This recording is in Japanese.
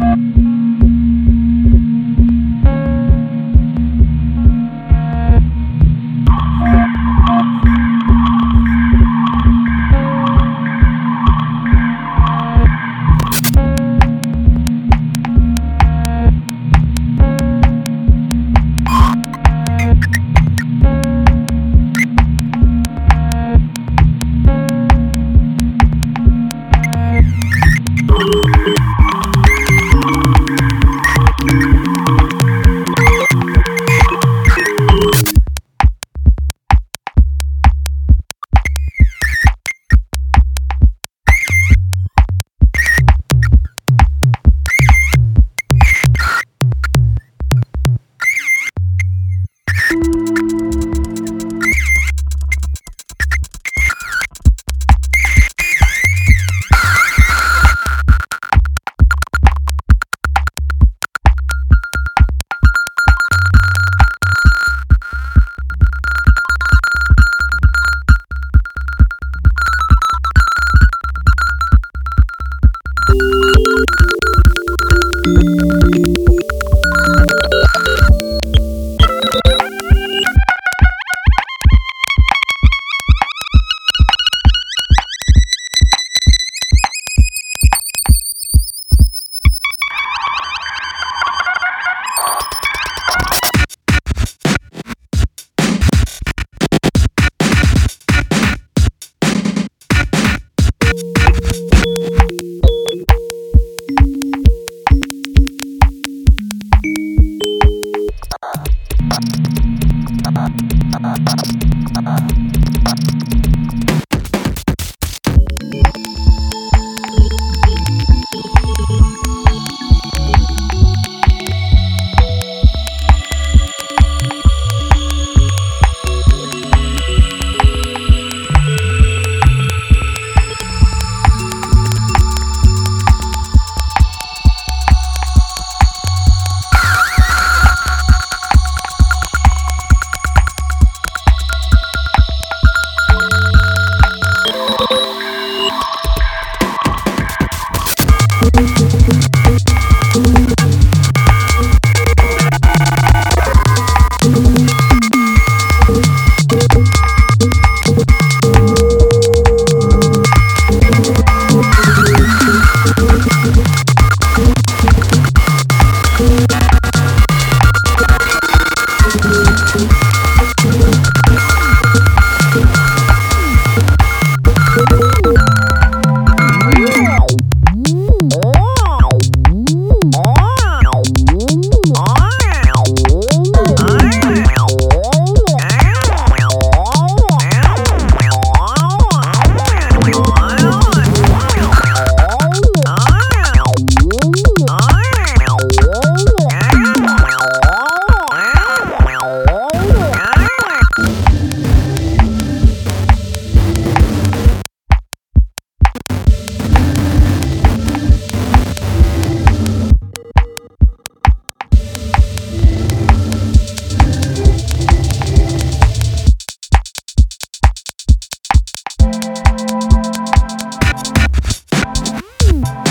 Thank soon.